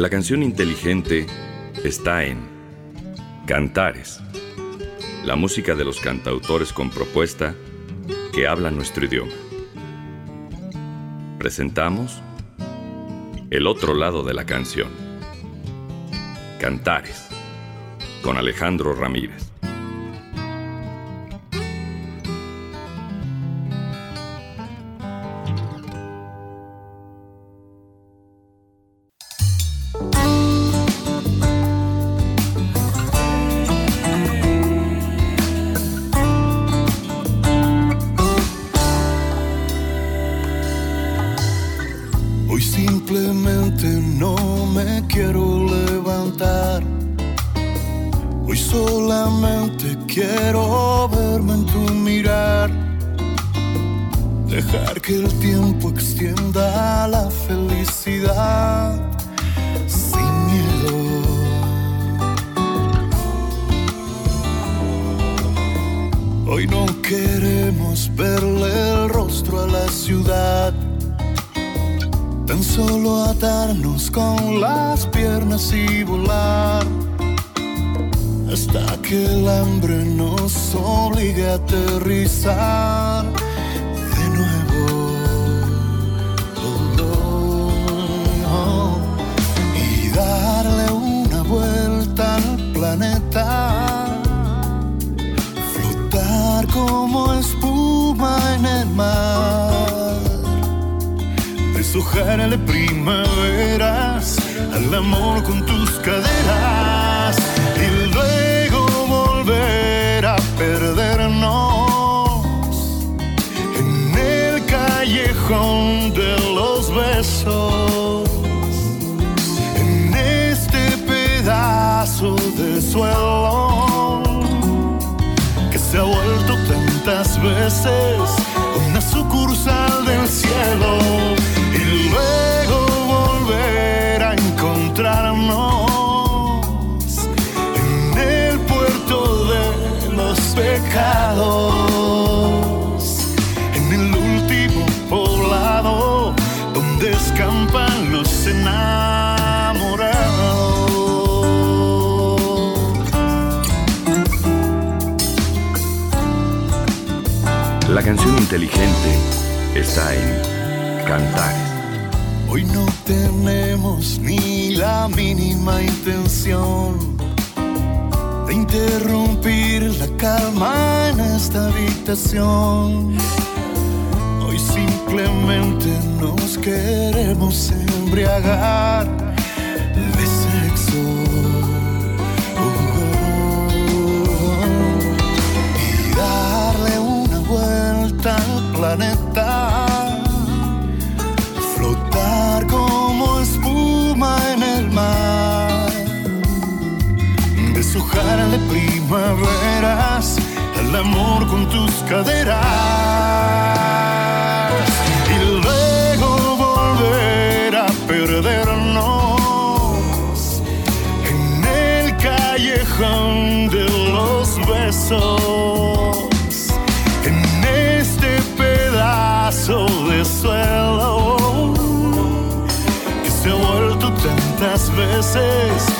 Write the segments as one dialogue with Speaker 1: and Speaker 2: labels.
Speaker 1: La canción inteligente está en Cantares, la música de los cantautores con propuesta que habla nuestro idioma. Presentamos El otro lado de la canción. Cantares, con Alejandro Ramírez.
Speaker 2: De primaveras al amor con tus caderas y luego volver a perdernos en el callejón de los besos, en este pedazo de suelo que se ha vuelto tantas veces una sucursal del cielo pecados, en el último poblado donde escampan los enamorados.
Speaker 1: La canción inteligente está en Cantar.
Speaker 2: Hoy no tenemos ni la mínima intención interrumpir la calma en esta habitación. Hoy simplemente nos queremos embriagar de sexo. y darle una vuelta al planeta al amor con tus caderas. Y luego volver a perdernos en el callejón de los besos. En este pedazo de suelo tantas veces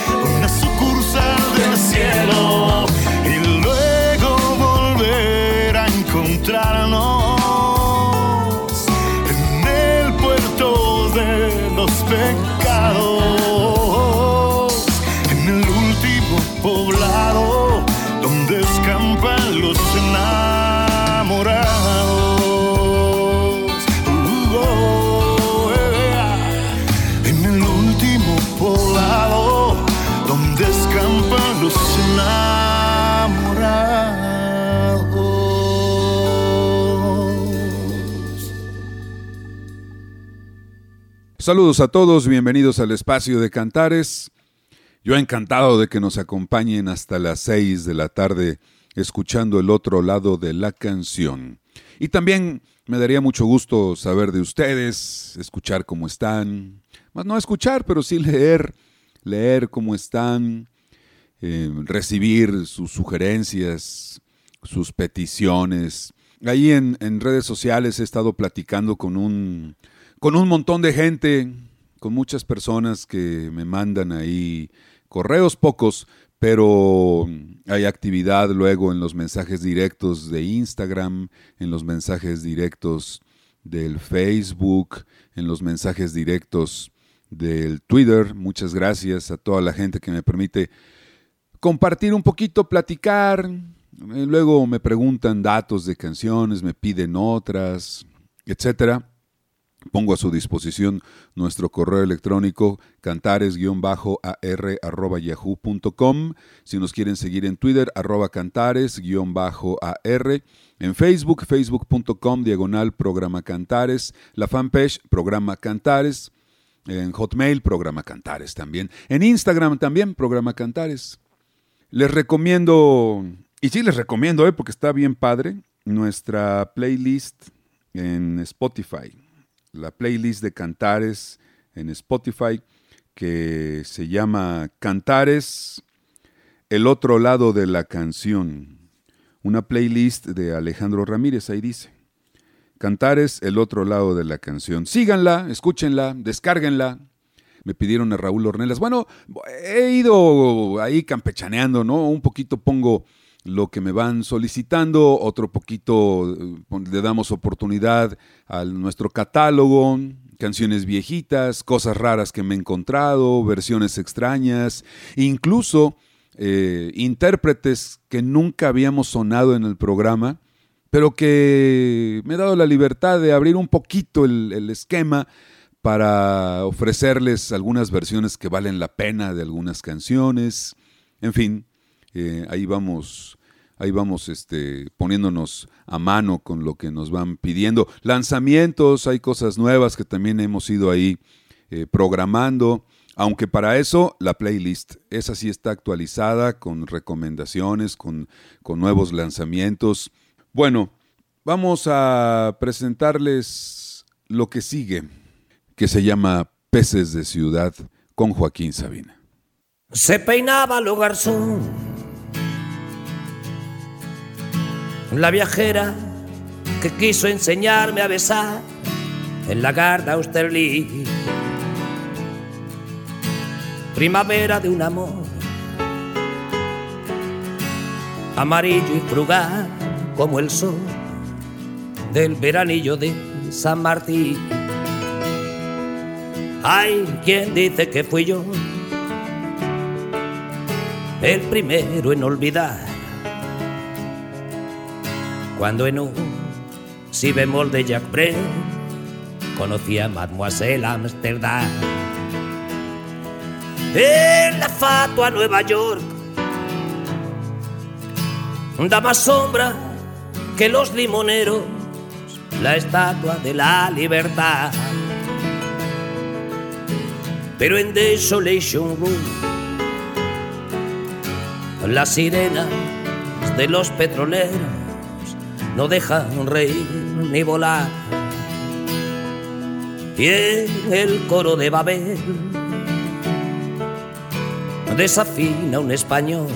Speaker 3: Saludos a todos, bienvenidos al espacio de Cantares. Yo encantado de que nos acompañen hasta las 6 de la tarde escuchando el otro lado de la canción. Y también me daría mucho gusto saber de ustedes, escuchar cómo están, más no escuchar, pero sí leer, leer cómo están, eh, recibir sus sugerencias, sus peticiones. Ahí en, redes sociales he estado platicando con un, con un montón de gente con muchas personas que me mandan ahí correos pocos, pero hay actividad luego en los mensajes directos de Instagram, en los mensajes directos del Facebook, en los mensajes directos del Twitter. Muchas gracias a toda la gente que me permite compartir un poquito, platicar. Eh, luego me preguntan datos de canciones, me piden otras, etcétera. Pongo a su disposición nuestro correo electrónico cantares-ar.yahoo.com. Si nos quieren seguir en Twitter, arroba cantares-ar. En Facebook, facebook.com, diagonal programa Cantares. La fanpage, programa Cantares. En Hotmail, programa Cantares también. En Instagram también, programa Cantares. Les recomiendo, y sí les recomiendo, eh, porque está bien padre, nuestra playlist en Spotify la playlist de cantares en Spotify que se llama Cantares, el otro lado de la canción. Una playlist de Alejandro Ramírez, ahí dice. Cantares, el otro lado de la canción. Síganla, escúchenla, descárguenla. Me pidieron a Raúl Ornelas. Bueno, he ido ahí campechaneando, ¿no? Un poquito pongo lo que me van solicitando, otro poquito eh, le damos oportunidad a nuestro catálogo, canciones viejitas, cosas raras que me he encontrado, versiones extrañas, incluso eh, intérpretes que nunca habíamos sonado en el programa, pero que me he dado la libertad de abrir un poquito el, el esquema para ofrecerles algunas versiones que valen la pena de algunas canciones, en fin, eh, ahí vamos, ahí vamos este, poniéndonos a mano con lo que nos van pidiendo. Lanzamientos, hay cosas nuevas que también hemos ido ahí eh, programando. Aunque para eso la playlist, esa sí está actualizada con recomendaciones, con, con nuevos lanzamientos. Bueno, vamos a presentarles lo que sigue, que se llama Peces de Ciudad con Joaquín Sabina.
Speaker 4: Se peinaba lo garzón la viajera que quiso enseñarme a besar en la Garda Austerlitz. Primavera de un amor amarillo y frugal como el sol del veranillo de San Martín. Hay quien dice que fui yo el primero en olvidar cuando en un si bemol de Jack Brel conocí a Mademoiselle Amsterdam. En la fatua Nueva York da más sombra que los limoneros, la estatua de la libertad. Pero en Desolation Room, las sirenas de los petroleros no dejan reír ni volar. Y en el coro de Babel desafina un español.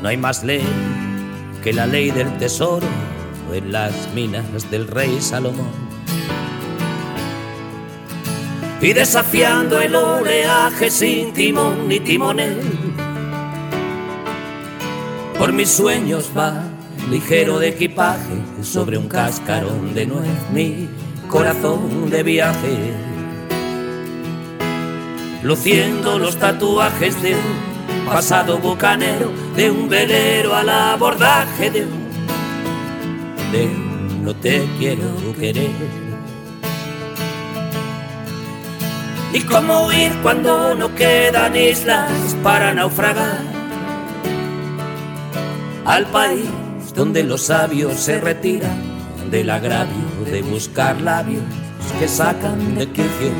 Speaker 4: No hay más ley que la ley del tesoro en las minas del rey Salomón. Y desafiando el oleaje sin timón ni timonel por mis sueños va ligero de equipaje sobre un cascarón de nuez mi corazón de viaje. Luciendo los tatuajes de un pasado bucanero, de un velero al abordaje de un, de un no te quiero querer. Y cómo huir cuando no quedan islas para naufragar al país donde los sabios se retiran del agravio de buscar labios que sacan de quicio.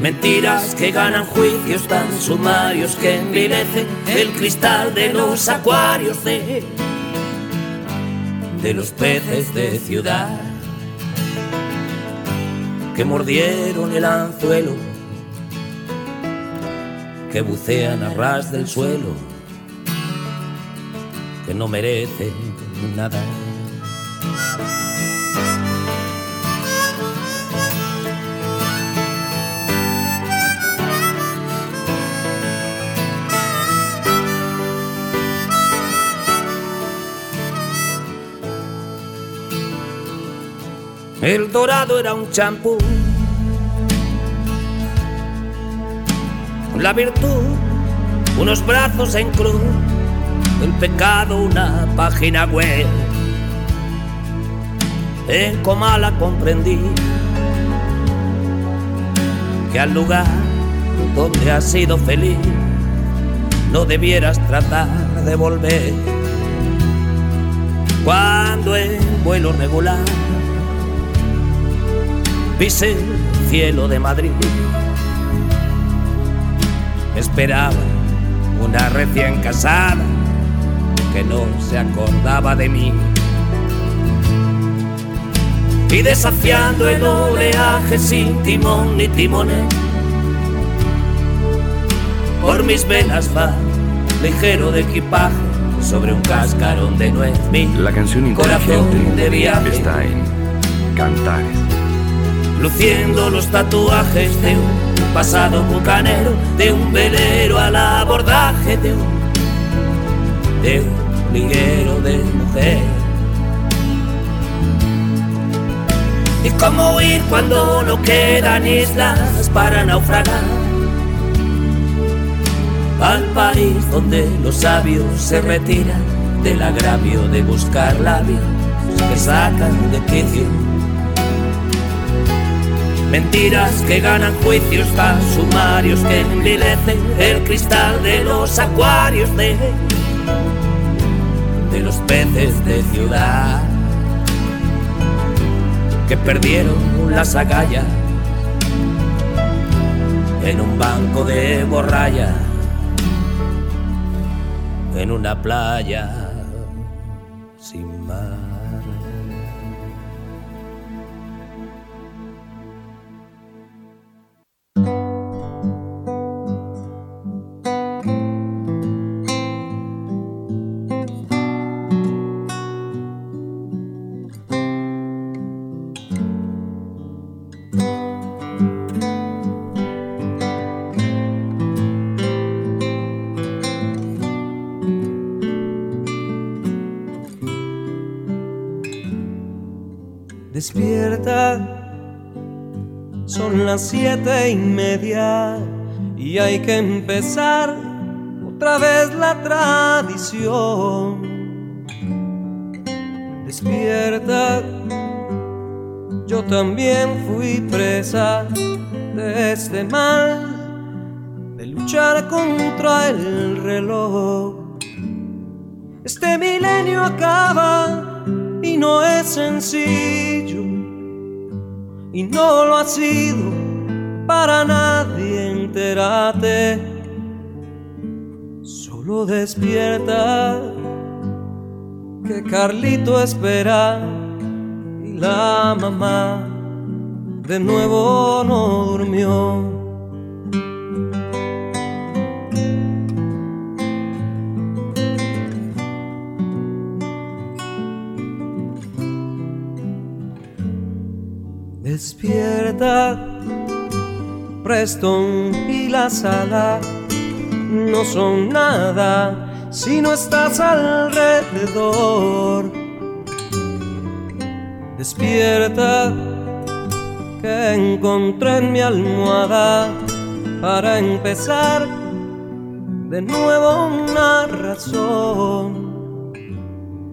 Speaker 4: Mentiras que ganan juicios tan sumarios que envilecen el cristal de los acuarios de, de los peces de ciudad que mordieron el anzuelo, que bucean a ras del suelo que no merece nada. El dorado era un champú. La virtud, unos brazos en cruz el pecado, una página web. En Comala comprendí que al lugar donde has sido feliz no debieras tratar de volver. Cuando en vuelo regular pise el cielo de Madrid, esperaba una recién casada que no se acordaba de mí. Y desafiando el oleaje sin timón ni timones por mis venas va ligero de equipaje sobre un cascarón de nuez. Mi
Speaker 1: La canción
Speaker 4: corazón de
Speaker 1: inteligente
Speaker 4: viaje
Speaker 1: está en Cantares.
Speaker 4: luciendo los tatuajes de un pasado bucanero, de un velero al abordaje de un, de un liguero de mujer. Y cómo huir cuando no quedan islas para naufragar al país donde los sabios se retiran del agravio de buscar labios que sacan de quicio. Mentiras que ganan juicios tan sumarios que envilecen el cristal de los acuarios de, de los peces de ciudad que perdieron las agallas en un banco de borralla en una playa sin mar.
Speaker 5: Las siete y media y hay que empezar otra vez la tradición. Despierta, yo también fui presa de este mal, de luchar contra el reloj. Este milenio acaba y no es sencillo y no lo ha sido para nadie entérate. Solo despierta que Carlito espera y la mamá de nuevo no durmió. Despierta, Preston y la sala no son nada si no estás alrededor. Despierta, que encontré en mi almohada para empezar de nuevo una razón.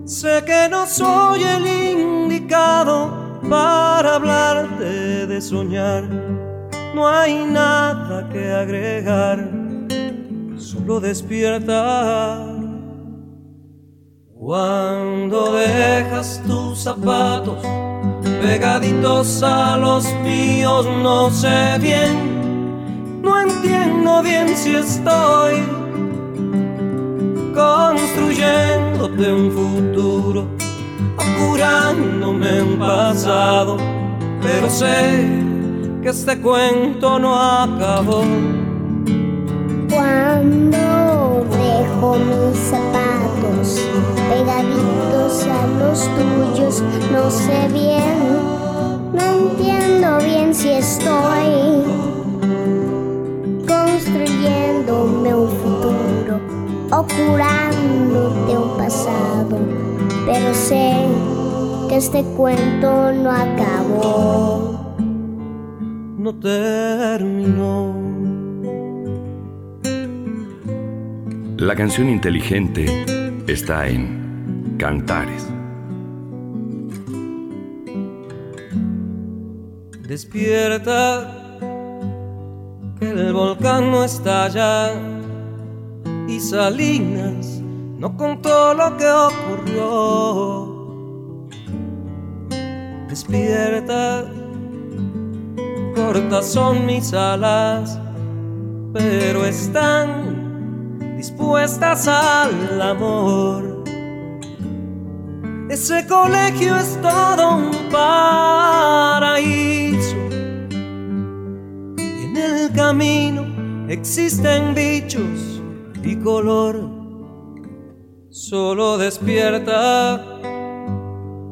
Speaker 5: Sé que no soy el indicado para hablarte de soñar. No hay nada que agregar, solo despierta. Cuando dejas tus zapatos pegaditos a los míos, no sé bien, no entiendo bien si estoy construyéndote un futuro curándome un pasado, pero sé que este cuento no acabó.
Speaker 6: Cuando dejo mis zapatos pegaditos a los tuyos, no sé bien, no entiendo bien si estoy construyéndome un futuro o curándote un pasado pero sé que este cuento no acabó.
Speaker 5: No terminó.
Speaker 1: La canción inteligente está en Cantares.
Speaker 5: Despierta, que el volcán no estalla y Salinas no contó lo que ocurrió. Despierta, cortas son mis alas, pero están dispuestas al amor. Ese colegio es todo un paraíso. Y en el camino existen bichos y color. Solo despierta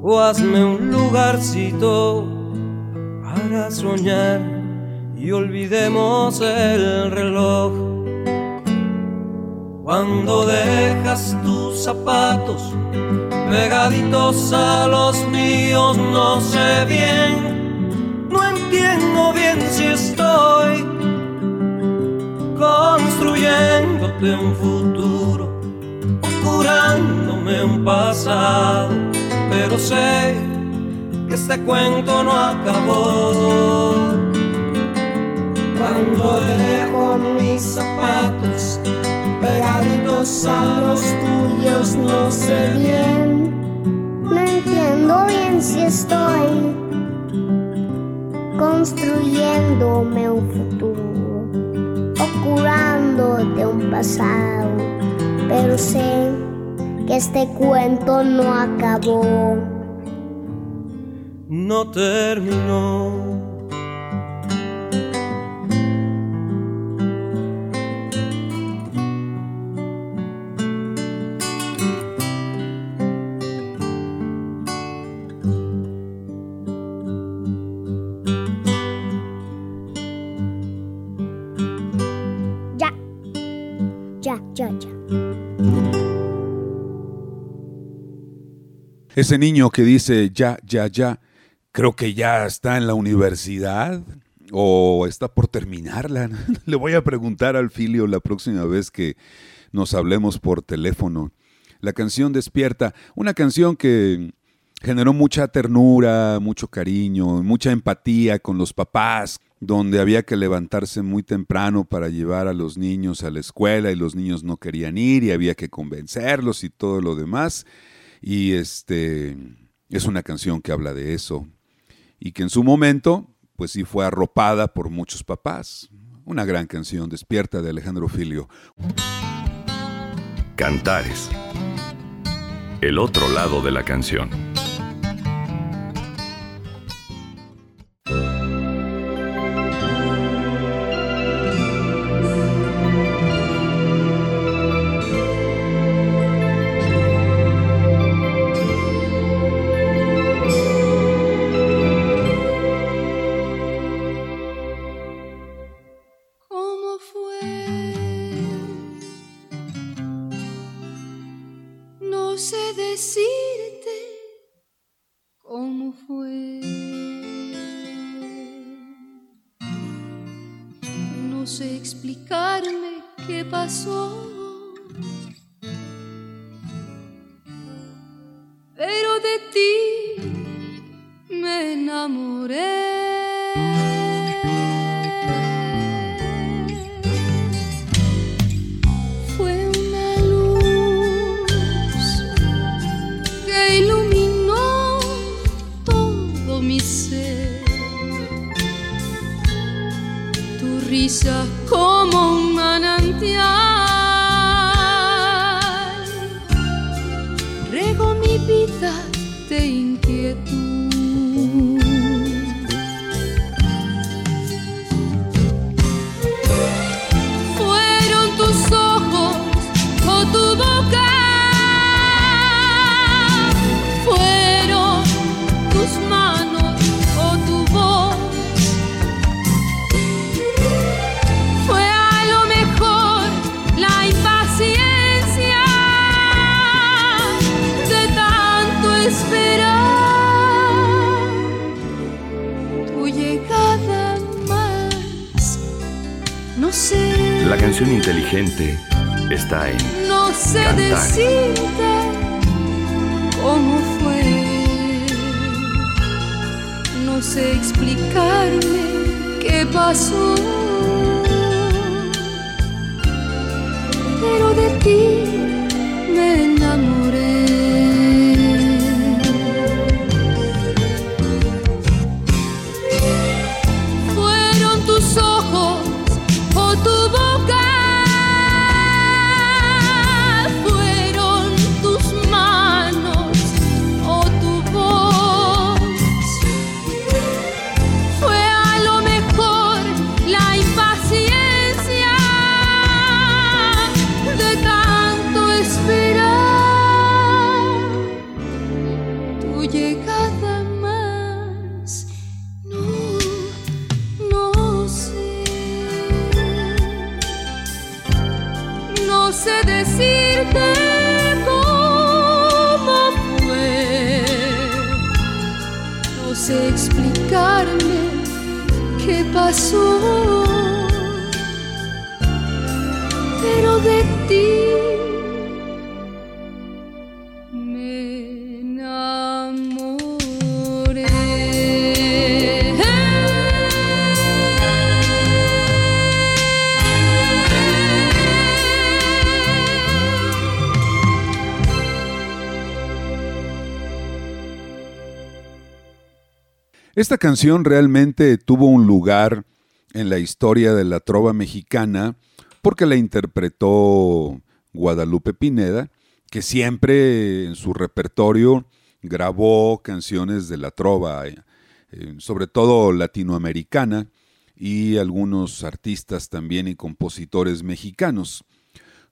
Speaker 5: o hazme un lugarcito para soñar y olvidemos el reloj. Cuando dejas tus zapatos pegaditos a los míos, no sé bien, no entiendo bien si estoy construyéndote un futuro o curándome un pasado, pero sé este cuento no acabó. Cuando dejo mis zapatos pegaditos a los tuyos, no sé bien.
Speaker 6: No entiendo bien si estoy construyéndome un futuro o curándote un pasado, pero sé que este cuento no acabó.
Speaker 5: No terminó.
Speaker 6: Ya, ya, ya, ya.
Speaker 3: Ese niño que dice ya, ya, ya, creo que ya está en la universidad o está por terminarla. Le voy a preguntar al Filio la próxima vez que nos hablemos por teléfono. La canción Despierta, una canción que generó mucha ternura, mucho cariño, mucha empatía con los papás, donde había que levantarse muy temprano para llevar a los niños a la escuela y los niños no querían ir y había que convencerlos y todo lo demás. Y este es una canción que habla de eso y que en su momento pues sí fue arropada por muchos papás. Una gran canción, Despierta de Alejandro Filio.
Speaker 1: Cantares. El otro lado de la canción.
Speaker 7: Me
Speaker 3: Esta canción realmente tuvo un lugar en la historia de la trova mexicana porque la interpretó Guadalupe Pineda, que siempre en su repertorio grabó canciones de la trova, eh, eh, sobre todo latinoamericana, y algunos artistas también y compositores mexicanos.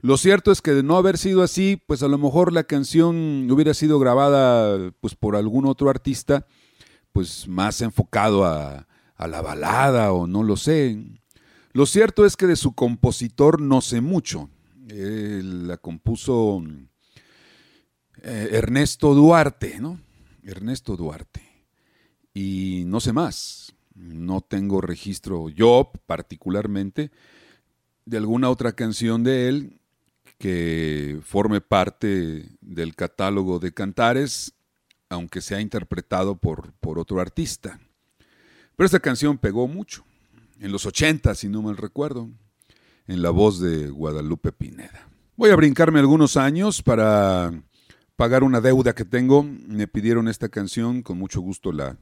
Speaker 3: Lo cierto es que de no haber sido así, pues a lo mejor la canción hubiera sido grabada pues por algún otro artista, pues más enfocado a, a la balada o no lo sé. Lo cierto es que de su compositor no sé mucho. Él la compuso eh, Ernesto Duarte, ¿no? Ernesto Duarte. Y no sé más. No tengo registro yo particularmente de alguna otra canción de él que forme parte del catálogo de cantares, aunque sea interpretado por, por otro artista. Pero esta canción pegó mucho, en los 80, si no mal recuerdo, en la voz de Guadalupe Pineda. Voy a brincarme algunos años para pagar una deuda que tengo. Me pidieron esta canción, con mucho gusto la,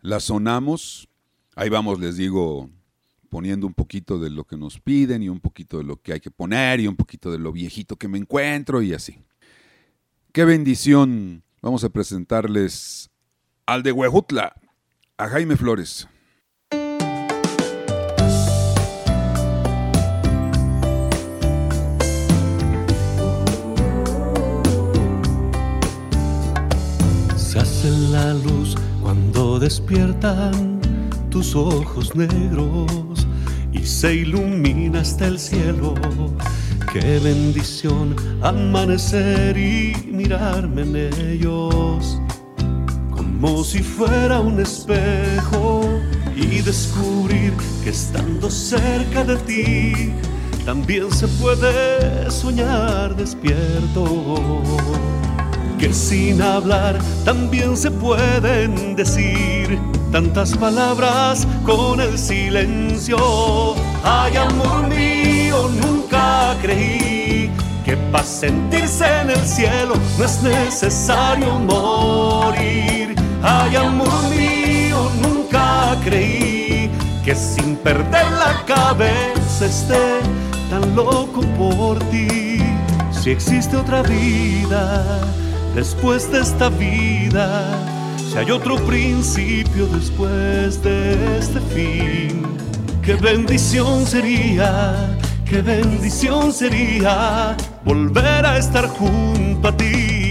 Speaker 3: la sonamos. Ahí vamos, les digo, poniendo un poquito de lo que nos piden y un poquito de lo que hay que poner y un poquito de lo viejito que me encuentro y así. Qué bendición. Vamos a presentarles al de Huejutla, a Jaime Flores.
Speaker 8: Se hace la luz cuando despiertan tus ojos negros y se ilumina hasta el cielo. Qué bendición amanecer y mirarme en ellos como si fuera un espejo y descubrir que estando cerca de ti también se puede soñar despierto que sin hablar también se pueden decir tantas palabras con el silencio. Ay, amor mío, nunca creí que para sentirse en el cielo no es necesario morir. Ay, amor mío, nunca creí que sin perder la cabeza esté tan loco por ti. Si existe otra vida después de esta vida, si hay otro principio después de este fin, qué bendición sería, qué bendición sería volver a estar junto a ti.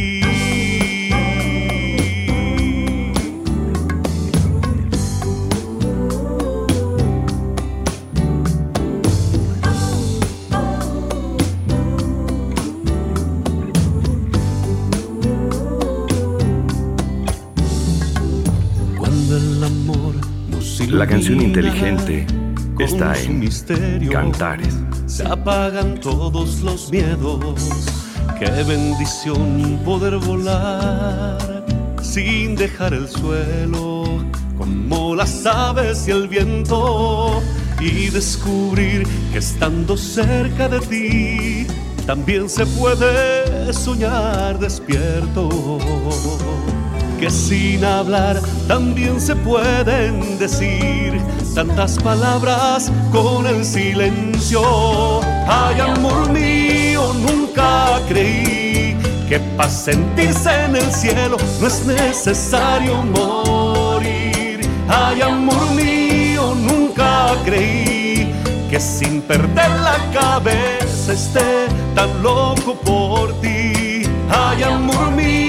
Speaker 1: La canción inteligente está en
Speaker 8: misterio.
Speaker 1: Cantares.
Speaker 8: se apagan todos los miedos. Qué bendición poder volar sin dejar el suelo, como las aves y el viento, y descubrir que estando cerca de ti, también se puede soñar despierto que sin hablar también se pueden decir tantas palabras con el silencio. Ay, amor mío, nunca creí que para sentirse en el cielo no es necesario morir. Ay, amor mío, nunca creí que sin perder la cabeza esté tan loco por ti. Ay, amor mío,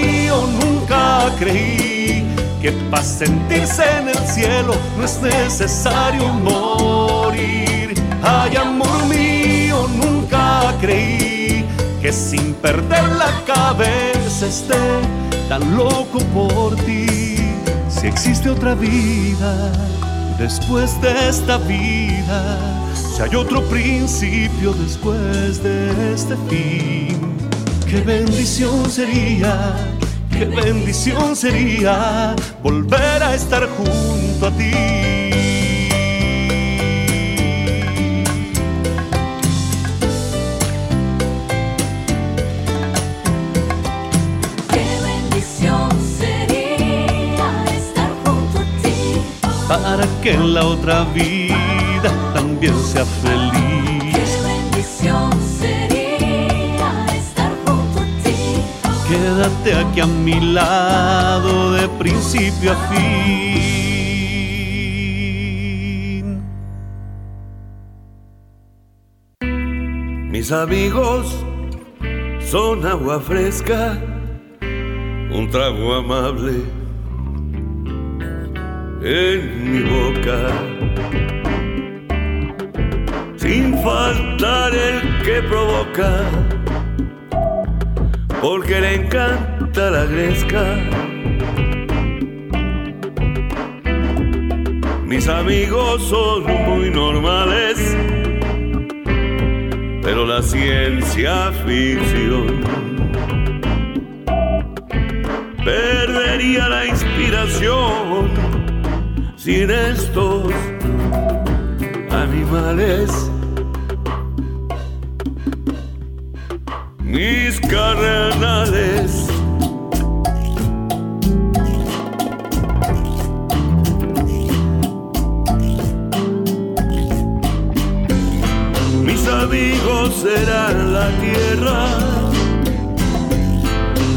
Speaker 8: creí que para sentirse en el cielo no es necesario morir. Ay, amor mío, nunca creí que sin perder la cabeza esté tan loco por ti. Si existe otra vida después de esta vida, si hay otro principio después de este fin, qué bendición sería qué bendición sería volver a estar junto a ti.
Speaker 9: Qué bendición sería estar junto a ti.
Speaker 8: Para que en la otra vida también sea feliz. Aquí a mi lado de principio a fin.
Speaker 10: Mis amigos son agua fresca, un trago amable en mi boca. Sin faltar el que provoca, porque le encanta la gresca. Mis amigos son muy normales, pero la ciencia ficción perdería la inspiración sin estos animales. Mis carnales. Mis amigos serán la tierra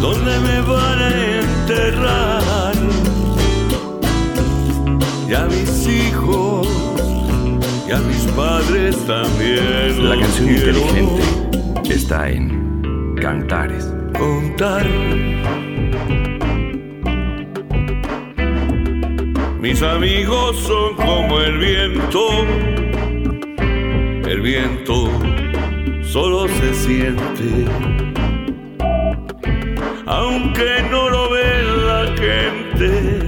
Speaker 10: donde me van a enterrar. Y a mis hijos y a mis padres también.
Speaker 1: La canción
Speaker 10: quiero
Speaker 1: inteligente está en Cantares.
Speaker 10: contar. Mis amigos son como el viento. El viento solo se siente. Aunque no lo ve la gente,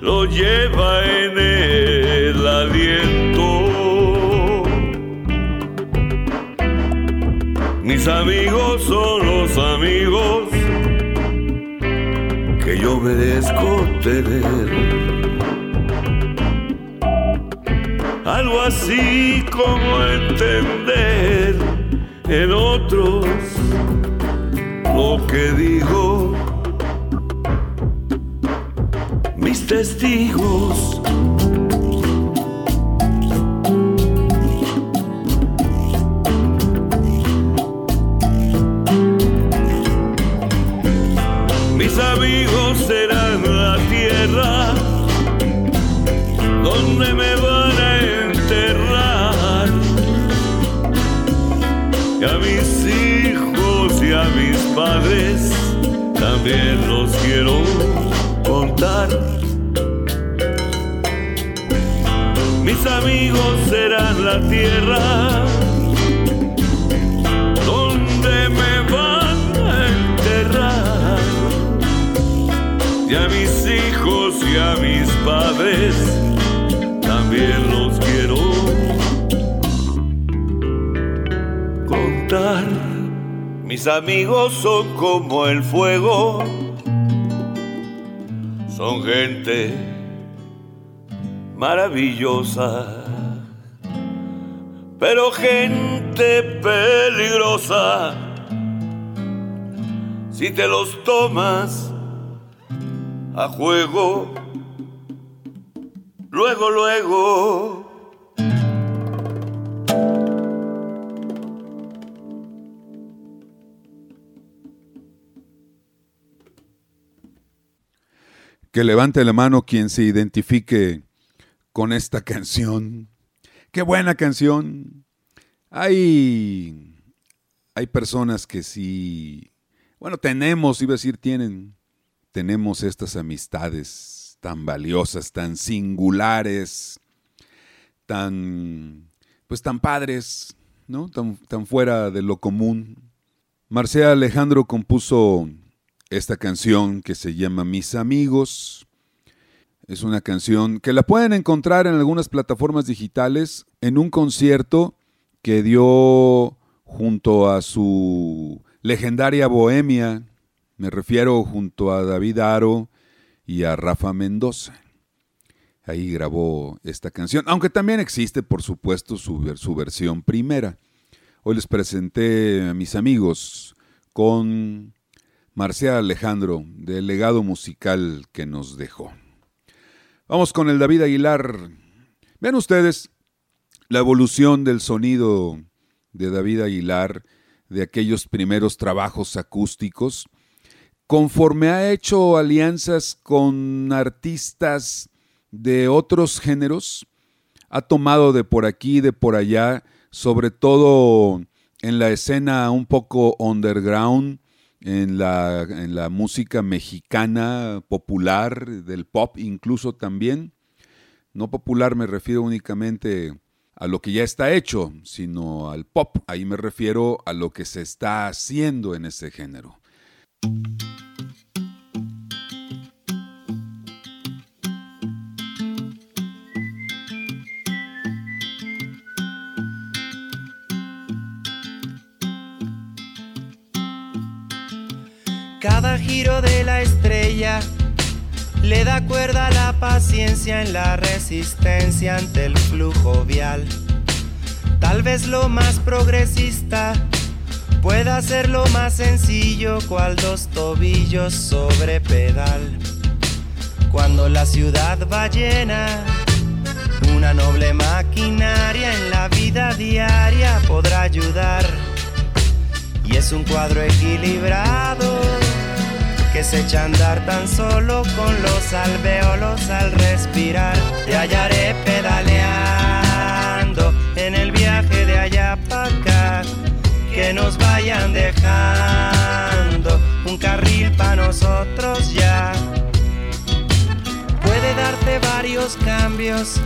Speaker 10: lo lleva Amigos son los amigos que yo merezco tener. Algo así como entender en otros lo que digo. Mis testigos. Amigos serán la tierra donde me van a enterrar. Y a mis hijos y a mis padres también los quiero contar. Mis amigos son como el fuego, son gente maravillosa, pero gente peligrosa. Si te los tomas a juego, luego, luego.
Speaker 3: Que levante la mano quien se identifique con esta canción. Qué buena canción. Hay, hay personas que sí, bueno, tenemos, iba a decir, tienen, tenemos estas amistades tan valiosas, tan singulares, tan, pues tan padres, ¿no? Tan, tan fuera de lo común. Marcea Alejandro compuso esta canción que se llama Mis Amigos. Es una canción que la pueden encontrar en algunas plataformas digitales en un concierto que dio junto a su legendaria Bohemia, me refiero junto a David Aro y a Rafa Mendoza. Ahí grabó esta canción, aunque también existe, por supuesto, su, su versión primera. Hoy les presenté a mis amigos con Marcial Alejandro, del legado musical que nos dejó. Vamos con el David Aguilar. Vean ustedes la evolución del sonido de David Aguilar, de aquellos primeros trabajos acústicos, conforme ha hecho alianzas con artistas de otros géneros, ha tomado de por aquí, de por allá, sobre todo en la escena un poco underground, en la, en la música mexicana popular, del pop incluso también. No popular me refiero únicamente a lo que ya está hecho, sino al pop. Ahí me refiero a lo que se está haciendo en ese género.
Speaker 11: Cada giro de la estrella le da cuerda a la paciencia en la resistencia ante el flujo vial. Tal vez lo más progresista pueda ser lo más sencillo, cual dos tobillos sobre pedal. Cuando la ciudad va llena, una noble maquinaria en la vida diaria podrá ayudar. Y es un cuadro equilibrado que se echa a andar tan solo con los alveolos al respirar. Te hallaré pedaleando en el viaje de allá para acá. Que nos vayan dejando un carril para nosotros ya. Puede darte varios cambios.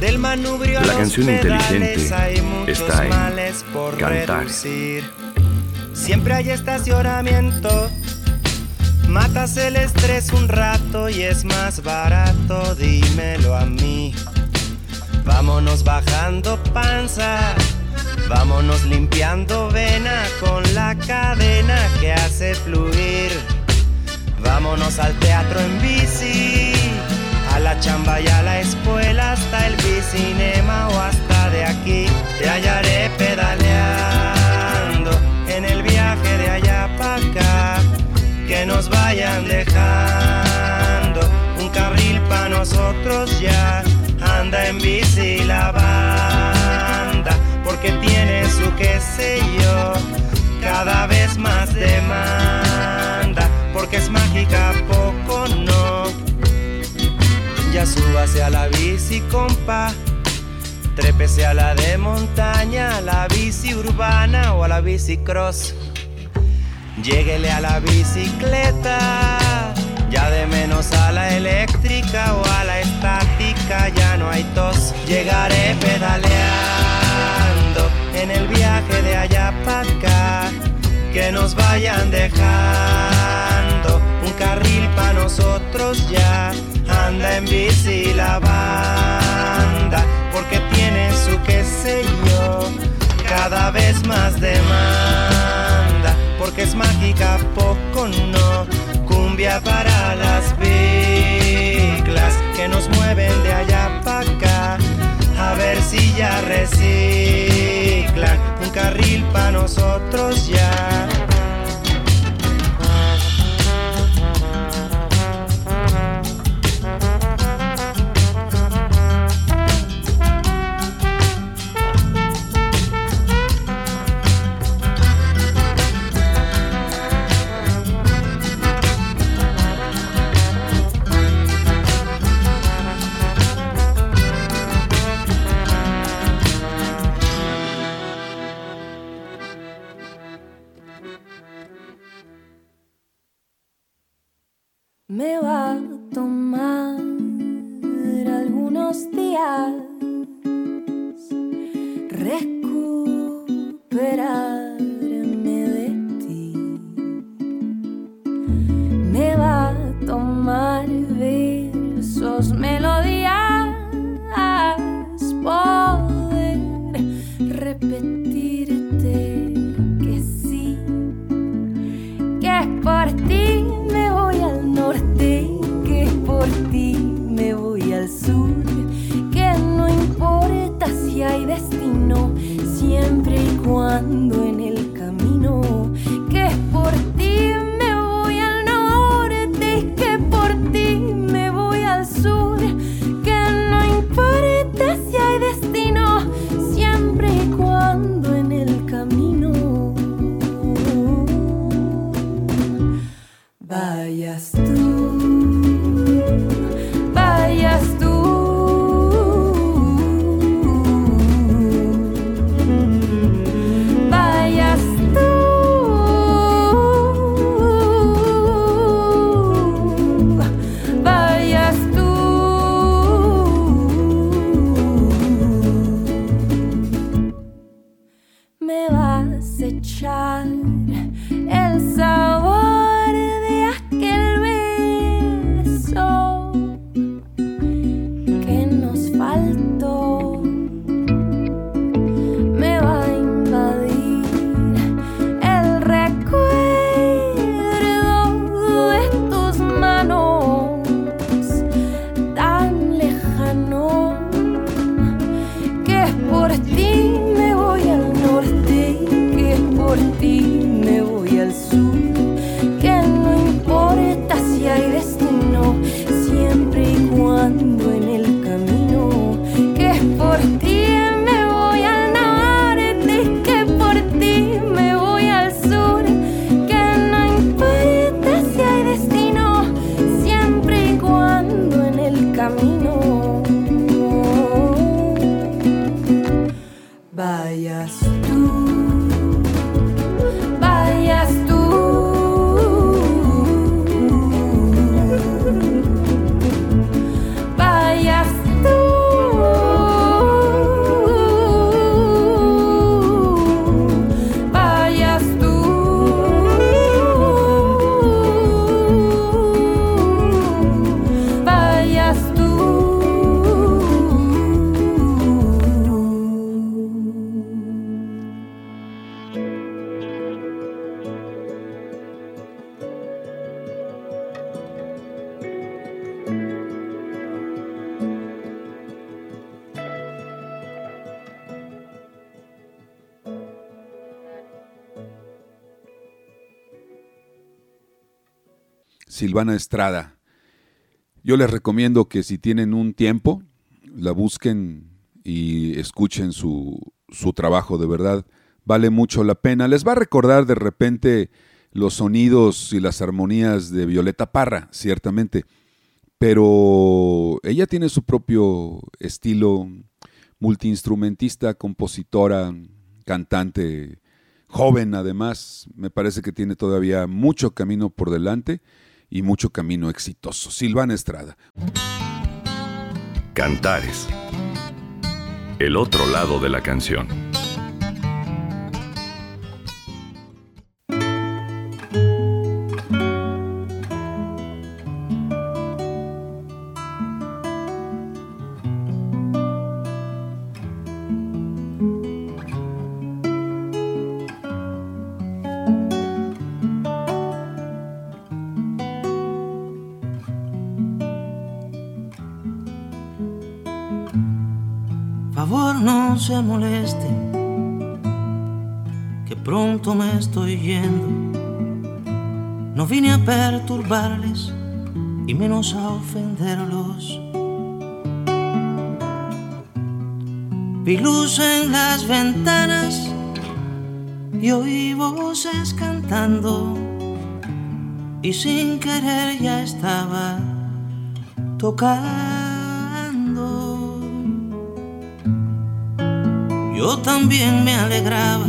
Speaker 11: Del manubrio a
Speaker 1: La
Speaker 11: los
Speaker 1: canción
Speaker 11: pedales
Speaker 1: inteligente
Speaker 11: hay muchos
Speaker 1: está en
Speaker 11: males por
Speaker 1: cantar.
Speaker 11: reducir. Siempre hay estacionamiento. Matas el estrés un rato y es más barato, dímelo a mí. Vámonos bajando panza, vámonos limpiando vena con la cadena que hace fluir. Vámonos al teatro en bici, a la chamba y a la escuela, hasta el bicinema o hasta de aquí. Te hallaré pedaleando en el viaje de allá para acá que nos vayan dejando un carril para nosotros ya. Anda en bici la banda, porque tiene su qué sé yo, cada vez más demanda, porque es mágica, poco no. Ya súbase a la bici, compa. Trépese a la de montaña, a la bici urbana o a la bici cross. Lléguele a la bicicleta, ya de menos a la eléctrica o a la estática, ya no hay tos. Llegaré pedaleando en el viaje de allá para acá, que nos vayan dejando un carril para nosotros ya. Anda en bici la banda, porque tiene su qué sé yo
Speaker 7: cada vez más demanda, porque es mágica, poco no, cumbia para las biclas que nos mueven de allá para acá, a ver si ya reciclan un carril para nosotros ya.
Speaker 3: Silvana Estrada. Yo les recomiendo que si tienen un tiempo, la busquen y escuchen su, su trabajo, de verdad, vale mucho la pena. Les va a recordar de repente los sonidos y las armonías de Violeta Parra, ciertamente, pero ella tiene su propio estilo multiinstrumentista, compositora, cantante, joven además, me parece que tiene todavía mucho camino por delante y mucho camino exitoso. Silvana Estrada.
Speaker 1: Cantares. El otro lado de la canción.
Speaker 12: Favor no se moleste, que pronto me estoy yendo. No vine a perturbarles y menos a ofenderlos. Vi luz en las ventanas y oí voces cantando y sin querer ya estaba tocando. Yo también me alegraba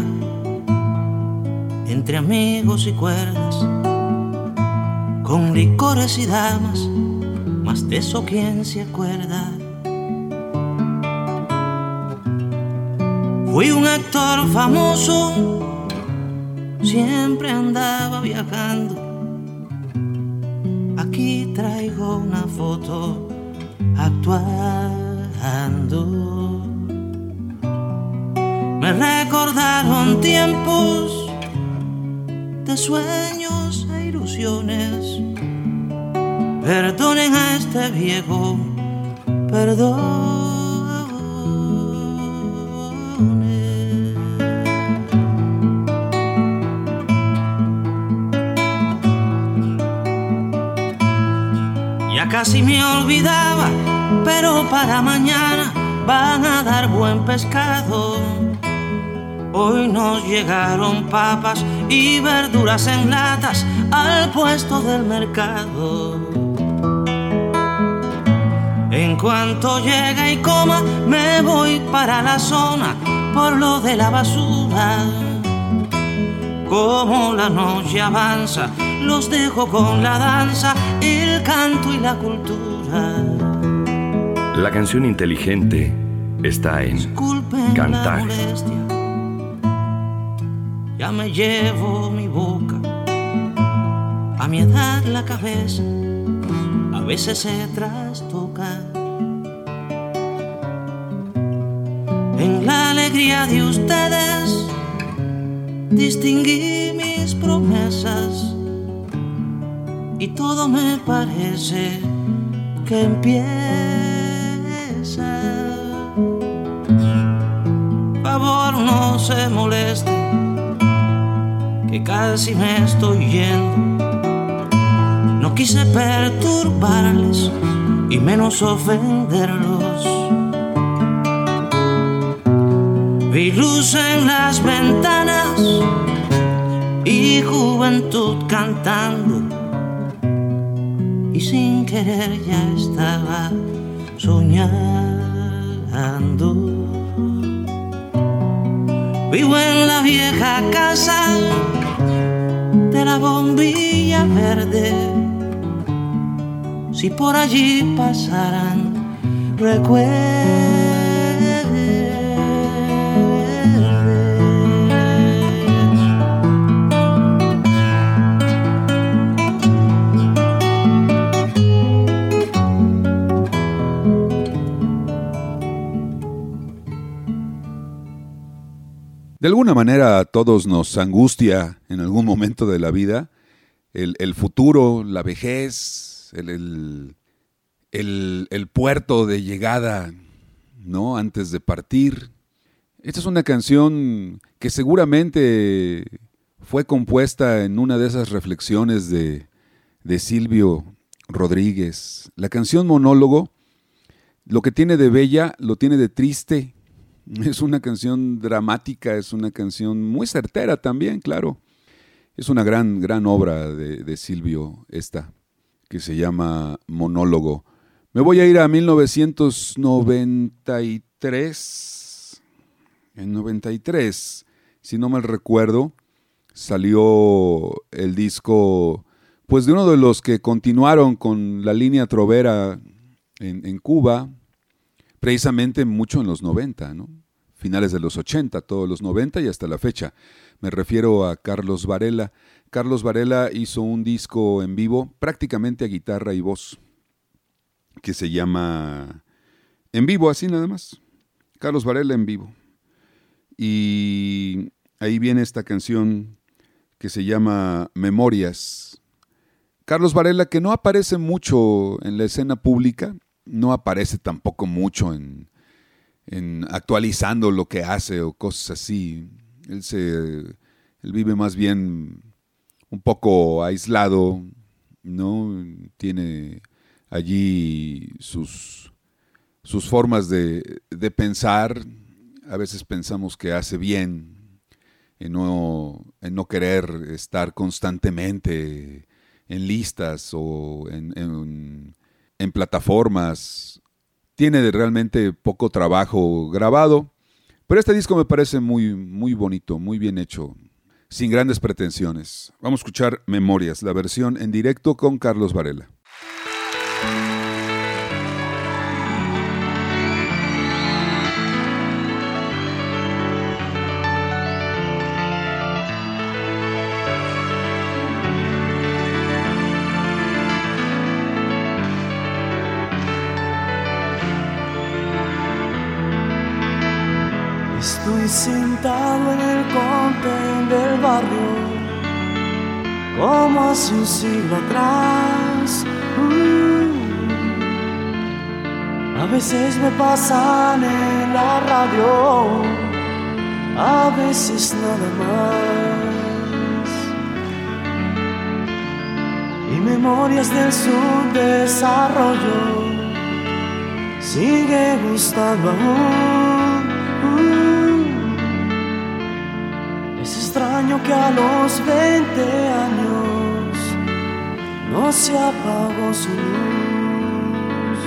Speaker 12: entre amigos y cuerdas, con licores y damas, más de eso quién se acuerda. Fui un actor famoso, siempre andaba viajando. Aquí traigo una foto actuando. Me recordaron tiempos de sueños e ilusiones. Perdonen a este viejo, perdón. casi me olvidaba, pero para mañana van a dar buen pescado. Hoy nos llegaron papas y verduras en latas al puesto del mercado. En cuanto llega y coma, me voy para la zona por lo de la basura. Como la noche avanza, los dejo con la danza, el canto y la cultura.
Speaker 1: La canción inteligente está en
Speaker 12: Disculpen
Speaker 1: Cantar.
Speaker 12: la ya me llevo mi boca, a mi edad la cabeza, a veces se trastoca. En la alegría de ustedes distinguí mis promesas y todo me parece que empieza. Favor, no se moleste, que casi me estoy yendo. No quise perturbarles y menos ofenderlos. Vi luz en las ventanas y juventud cantando y sin querer ya estaba soñando. Vivo en la vieja casa de la bombilla verde. Si por allí pasaran recuerdos.
Speaker 3: De alguna manera a todos nos angustia en algún momento de la vida el, futuro, la vejez, el, el- el- el puerto de llegada, ¿no? Antes de partir. Esta es una canción que seguramente fue compuesta en una de esas reflexiones de, de Silvio Rodríguez. La canción Monólogo, lo que tiene de bella, lo tiene de triste. Es una canción dramática, es una canción muy certera también, claro. Es una gran, gran obra de, Silvio esta, que se llama Monólogo. Me voy a ir a 1993. En 93, si no mal recuerdo, salió el disco, pues de uno de los que continuaron con la línea trovera en Cuba, precisamente mucho en los 90, ¿no? Finales de los 80, todos los 90 y hasta la fecha. Me refiero a Carlos Varela. Carlos Varela hizo un disco en vivo, prácticamente a guitarra y voz, que se llama En vivo, así nada más. Carlos Varela en vivo. Y ahí viene esta canción que se llama Memorias. Carlos Varela, que no aparece mucho en la escena pública, no aparece tampoco mucho en, actualizando lo que hace o cosas así. Él se él vive más bien un poco aislado, ¿no? Tiene allí sus, sus formas de, de pensar. A veces pensamos que hace bien en no, en no querer estar constantemente en listas o en, en, en plataformas. Tiene realmente poco trabajo grabado, pero este disco me parece muy, muy bonito, muy bien hecho, sin grandes pretensiones. Vamos a escuchar Memorias, la versión en directo con Carlos Varela.
Speaker 8: Sentado en el contén del barrio, como hace un siglo atrás. Uh. a veces me pasan en la radio, a veces nada más. Y memorias del subdesarrollo sigue gustando aún. Es extraño que a los 20 años no se apagó su luz.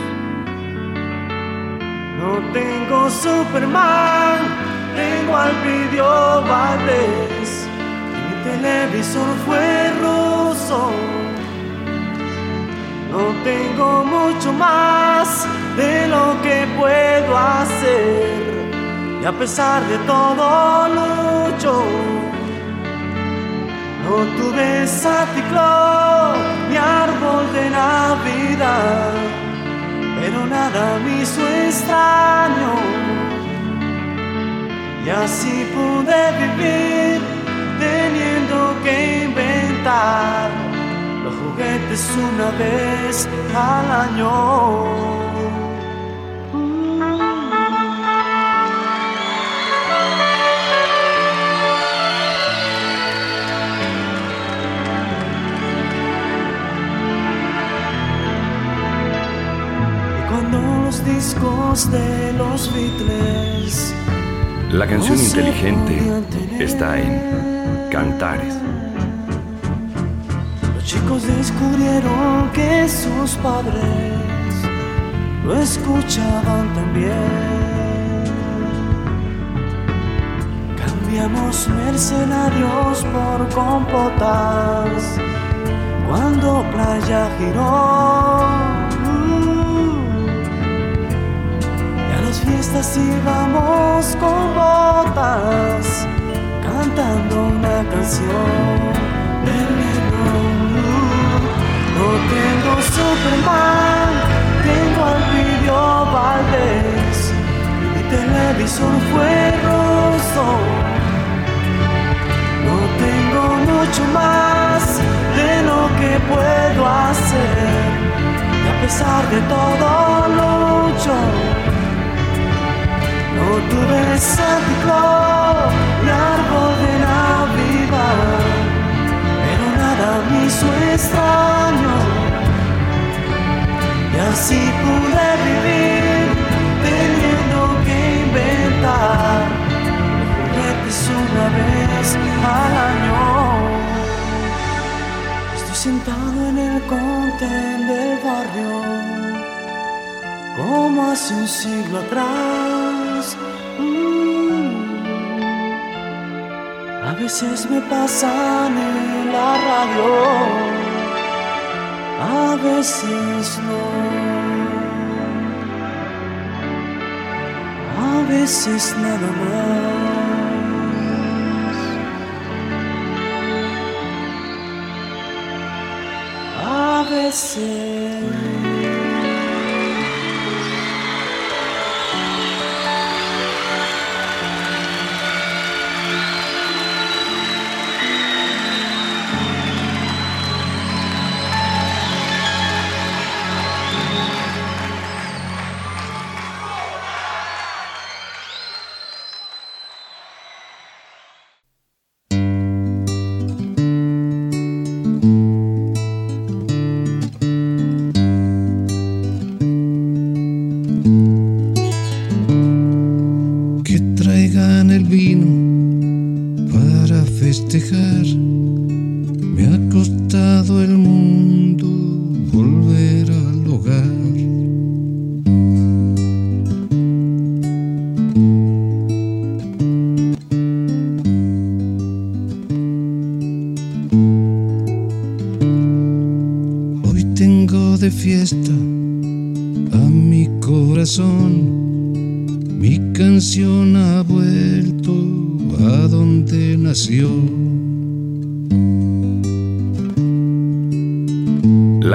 Speaker 8: No tengo Superman, tengo al video Valdés. Y mi televisor fue ruso. No tengo mucho más de lo que puedo hacer. A pesar de todo lucho. No tuve Santa ni árbol de Navidad, pero nada me hizo extraño. Y así pude vivir teniendo que inventar los juguetes una vez al año. Discos de los Beatles
Speaker 1: La canción inteligente está en Cantares.
Speaker 8: Los chicos descubrieron que sus padres lo escuchaban también. Cambiamos mercenarios por compotas cuando playa giró. Fiestas íbamos con botas cantando una canción. No tengo Superman, tengo al video Valdés. Mi televisor fue roso. No tengo mucho más de lo que puedo hacer. Y a pesar de todo tuve Santa Claus ni árbol de Navidad pero nada me hizo extraño. Y así pude vivir teniendo que inventar juguetes una vez al año. Estoy sentado en el contén del barrio, como hace un siglo atrás. Veces me pasan en la radio, a veces no. A veces nada más. A veces.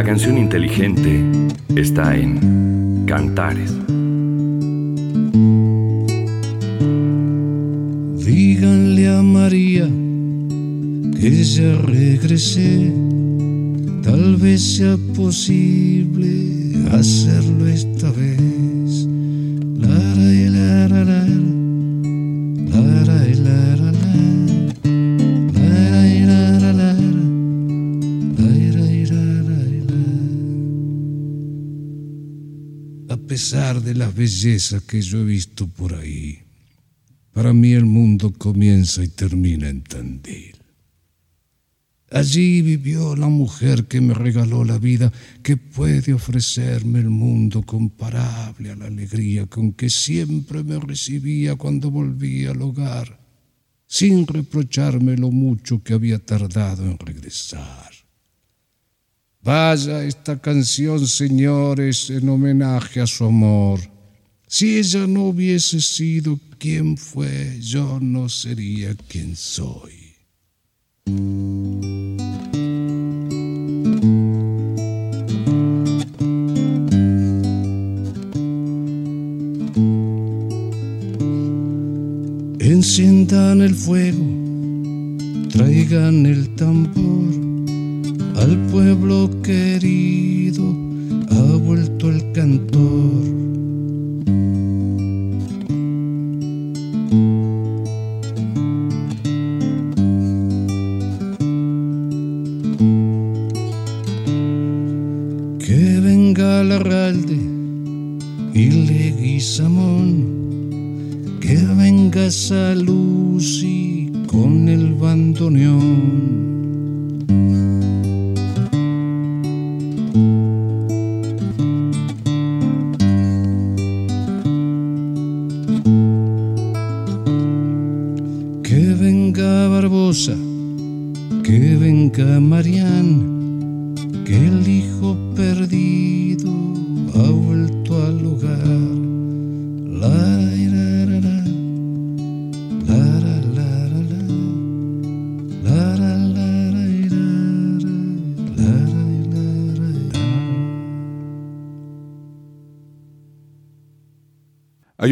Speaker 1: La canción inteligente está en Cantares.
Speaker 13: Díganle a María que ya regresé. Tal vez sea posible hacerlo esta vez. Las bellezas que yo he visto por ahí, para mí el mundo comienza y termina en Tandil. Allí vivió la mujer que me regaló la vida, que puede ofrecerme el mundo comparable a la alegría con que siempre me recibía cuando volvía al hogar, sin reprocharme lo mucho que había tardado en regresar. Vaya esta canción, señores, en homenaje a su amor. Si ella no hubiese sido quien fue, yo no sería quien soy. Enciendan el fuego, traigan el tambor. Al pueblo querido ha vuelto el cantor. Que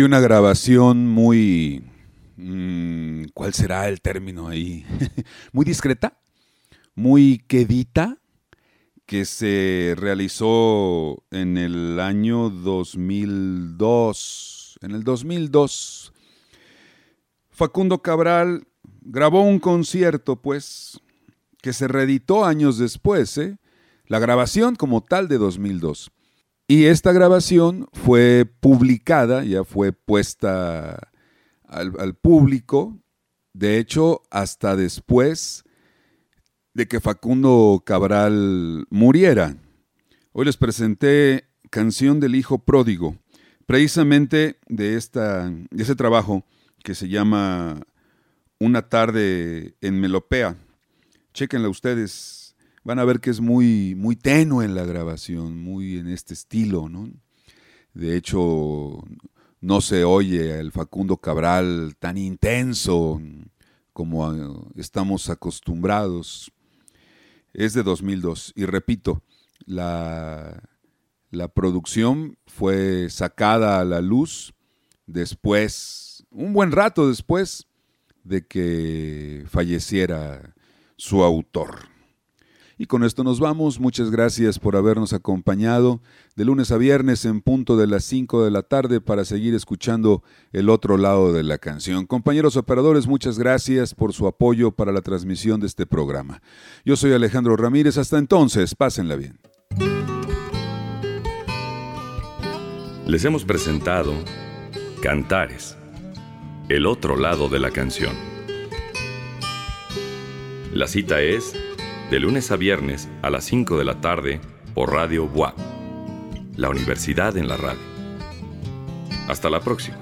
Speaker 3: una grabación muy... mm, ¿Cuál será el término ahí? muy discreta, muy quedita, que se realizó en el año 2002. En el 2002, Facundo Cabral grabó un concierto, pues, que se reeditó años después, ¿eh? La grabación como tal de 2002. Y esta grabación fue publicada, ya fue puesta al, público, de hecho, hasta después de que Facundo Cabral muriera. Hoy les presenté Canción del Hijo Pródigo, precisamente de, esta, de ese trabajo que se llama Una tarde en Melopea. Chequenla ustedes, van a ver que es muy, muy tenue en la grabación, muy en este estilo, ¿no? De hecho, no se oye el Facundo Cabral tan intenso como estamos acostumbrados. Es de 2002 y repito, la, la producción fue sacada a la luz después, un buen rato después de que falleciera su autor. Y con esto nos vamos. Muchas gracias por habernos acompañado de lunes a viernes en punto de las 5 de la tarde para seguir escuchando el otro lado de la canción. Compañeros operadores, muchas gracias por su apoyo para la transmisión de este programa. Yo soy Alejandro Ramírez. Hasta entonces, pásenla bien.
Speaker 1: Les hemos presentado Cantares, el otro lado de la canción. La cita es de lunes a viernes a las 5 de la tarde por Radio Bois, la universidad en la radio. Hasta la próxima.